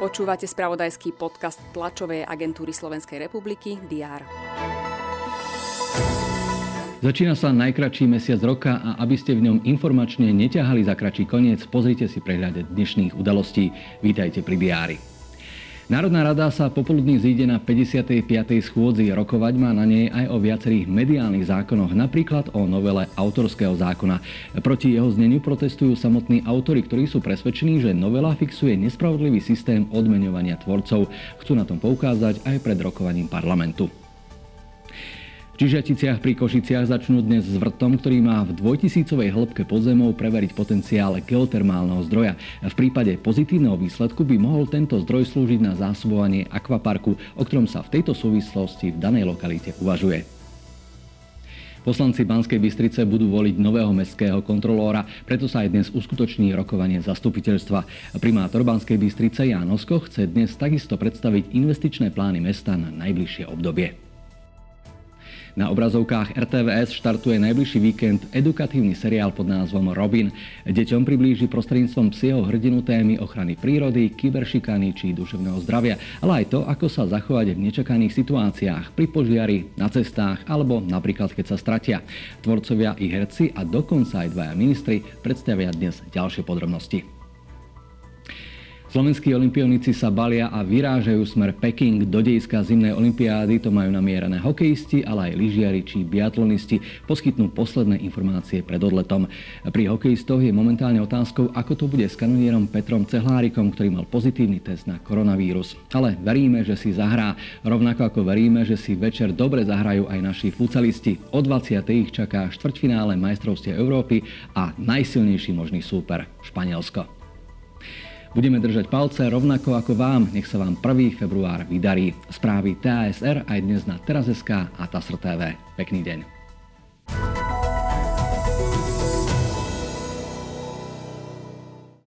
Počúvate spravodajský podcast tlačovej agentúry Slovenskej republiky DR. Začína sa najkračší mesiac roka a aby ste v ňom informačne neťahali za kračí koniec, pozrite si prehľad dnešných udalostí. Vítajte pri diári. Národná rada sa popoludní zíde na 55. schôdzi. Rokovať má na nej aj o viacerých mediálnych zákonoch, napríklad o novele autorského zákona. Proti jeho zneniu protestujú samotní autory, ktorí sú presvedčení, že novela fixuje nespravodlivý systém odmeňovania tvorcov. Chcú na tom poukázať aj pred rokovaním parlamentu. Čižiaticiach pri Košiciach začnú dnes s vrtom, ktorý má v dvojtisícovej hĺbke podzemov preveriť potenciál geotermálneho zdroja. V prípade pozitívneho výsledku by mohol tento zdroj slúžiť na zásobovanie akvaparku, o ktorom sa v tejto súvislosti v danej lokalite uvažuje. Poslanci Banskej Bystrice budú voliť nového mestského kontrolóra, preto sa aj dnes uskutoční rokovanie zastupiteľstva. Primátor Banskej Bystrice Jánosko chce dnes takisto predstaviť investičné plány mesta na najbližšie obdobie. Na obrazovkách RTVS štartuje najbližší víkend edukatívny seriál pod názvom Robin. Deťom priblíži prostredníctvom psieho hrdinu témy ochrany prírody, kyberšikany či duševného zdravia, ale aj to, ako sa zachovať v nečakaných situáciách, pri požiari, na cestách alebo napríklad keď sa stratia. Tvorcovia i herci a dokonca aj dvaja ministri predstavia dnes ďalšie podrobnosti. Slovenskí olimpionici sa balia a vyrážajú smer Peking. Do dejiska zimnej olimpiády to majú namierané hokejisti, ale aj lyžiari či biatlonisti. Poskytnú posledné informácie pred odletom. Pri hokejistoch je momentálne otázkou, ako to bude s kanonierom Petrom Cehlárikom, ktorý mal pozitívny test na koronavírus. Ale veríme, že si zahrá. Rovnako ako veríme, že si večer dobre zahrajú aj naši futsalisti. O 20. ich čaká štvrťfinále majstrovstie Európy a najsilnejší možný súper Španielsko. Budeme držať palce rovnako ako vám. Nech sa vám 1. február vydarí. Správy TASR aj dnes na Teraz.sk a TASR TV. Pekný deň.